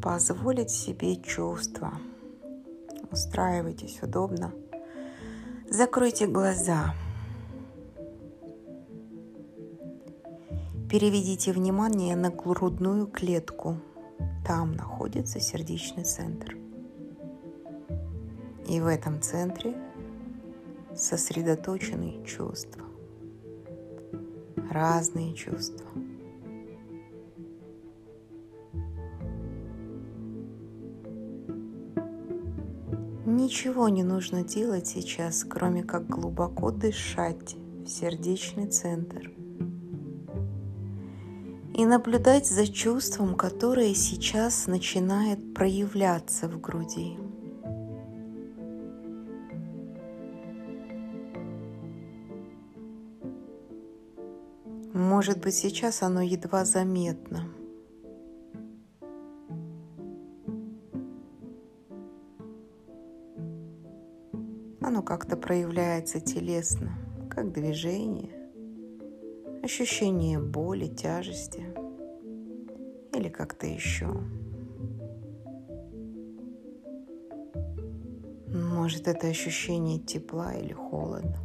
позволить себе чувства. Устраивайтесь удобно. Закройте глаза. Переведите внимание на грудную клетку. Там находится сердечный центр. И в этом центре сосредоточены чувства. Разные чувства. Ничего не нужно делать сейчас, кроме как глубоко дышать в сердечный центр и наблюдать за чувством, которое сейчас начинает проявляться в груди. Может быть, сейчас оно едва заметно – как-то проявляется телесно, как движение, ощущение боли, тяжести или как-то еще. Может, это ощущение тепла или холода.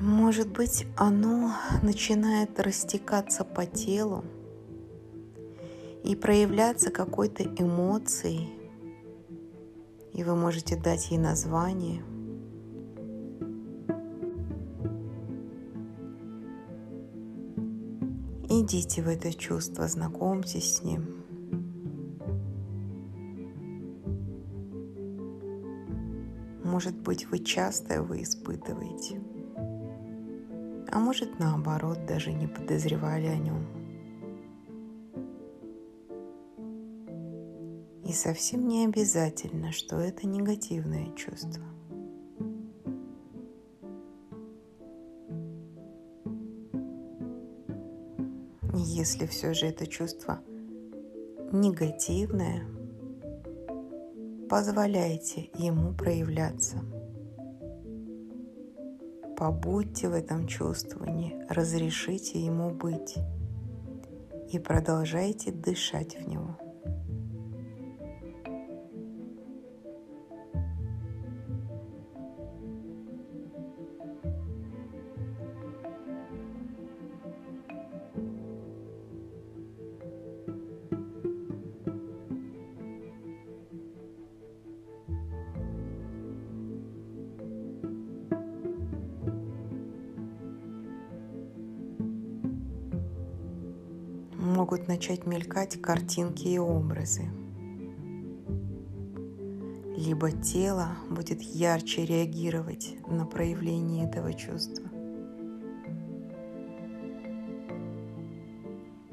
Может быть, оно начинает растекаться по телу и проявляться какой-то эмоцией, и вы можете дать ей название. Идите в это чувство, знакомьтесь с ним. Может быть, вы часто его испытываете – а может наоборот даже не подозревали о нем. И совсем не обязательно, что это негативное чувство. Если все же это чувство негативное, позволяйте ему проявляться – Побудьте в этом чувствовании, разрешите ему быть и продолжайте дышать в него. Могут начать мелькать картинки и образы. Либо тело будет ярче реагировать на проявление этого чувства.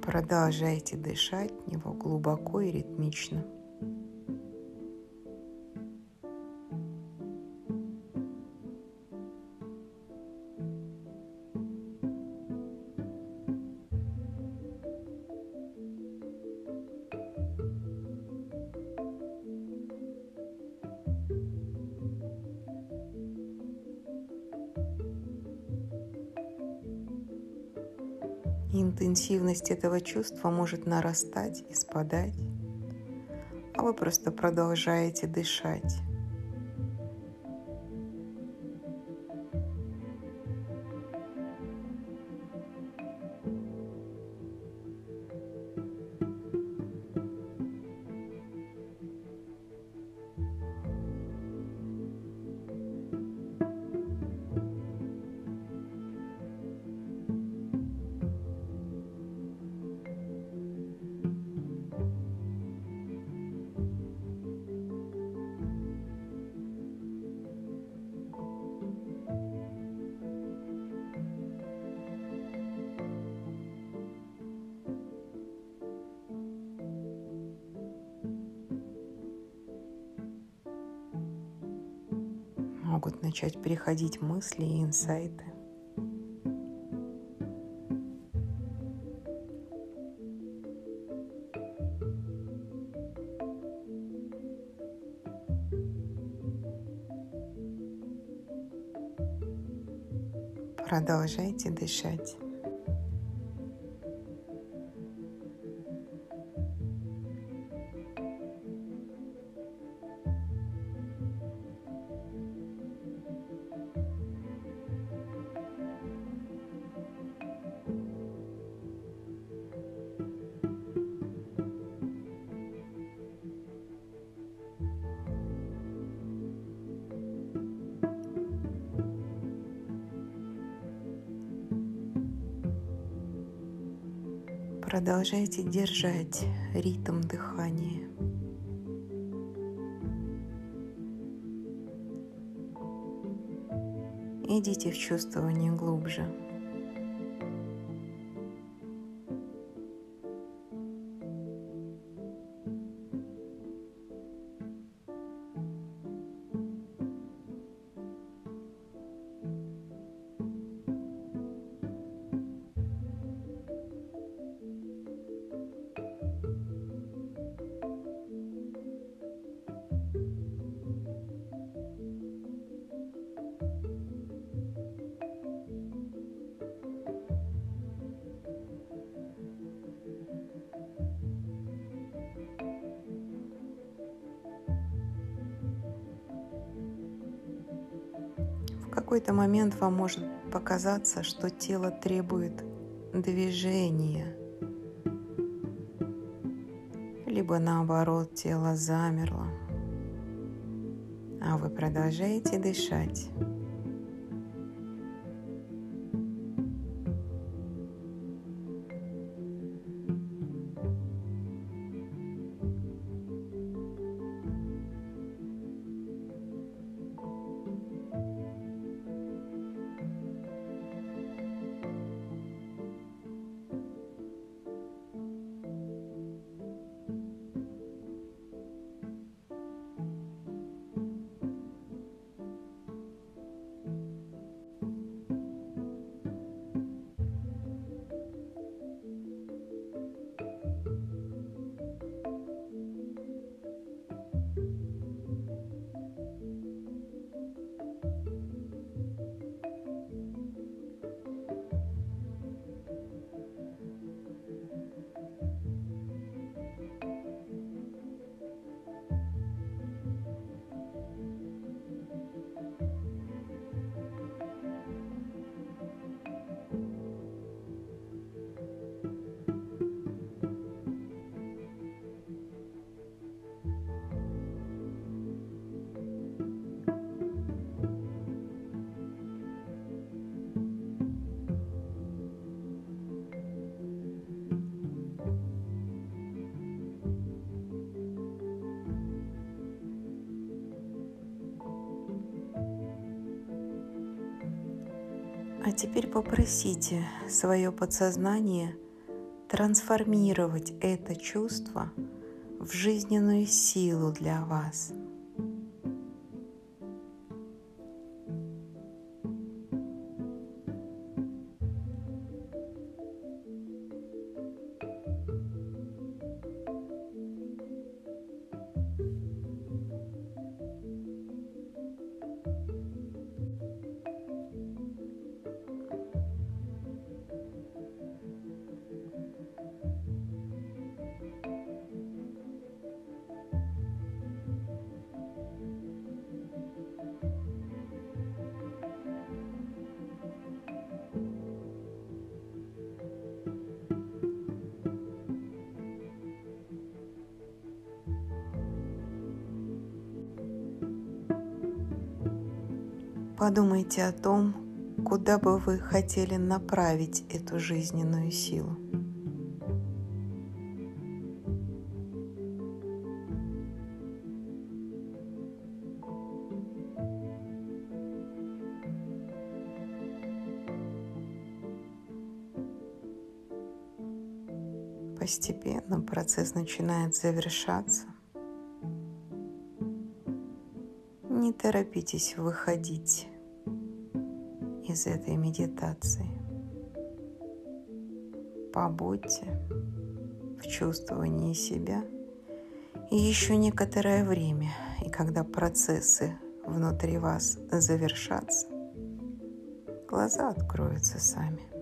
Продолжайте дышать в него глубоко и ритмично. Интенсивность этого чувства может нарастать и спадать, а вы просто продолжаете дышать. могут начать переходить мысли и инсайты. Продолжайте дышать. Продолжайте держать ритм дыхания. Идите в чувствование глубже. Какой-то момент вам может показаться, что тело требует движения, либо наоборот тело замерло, а вы продолжаете дышать. А теперь попросите свое подсознание трансформировать это чувство в жизненную силу для вас – Подумайте о том, куда бы вы хотели направить эту жизненную силу. Постепенно процесс начинает завершаться. Торопитесь выходить из этой медитации. Побудьте в чувствовании себя и еще некоторое время, и когда процессы внутри вас завершатся, глаза откроются сами.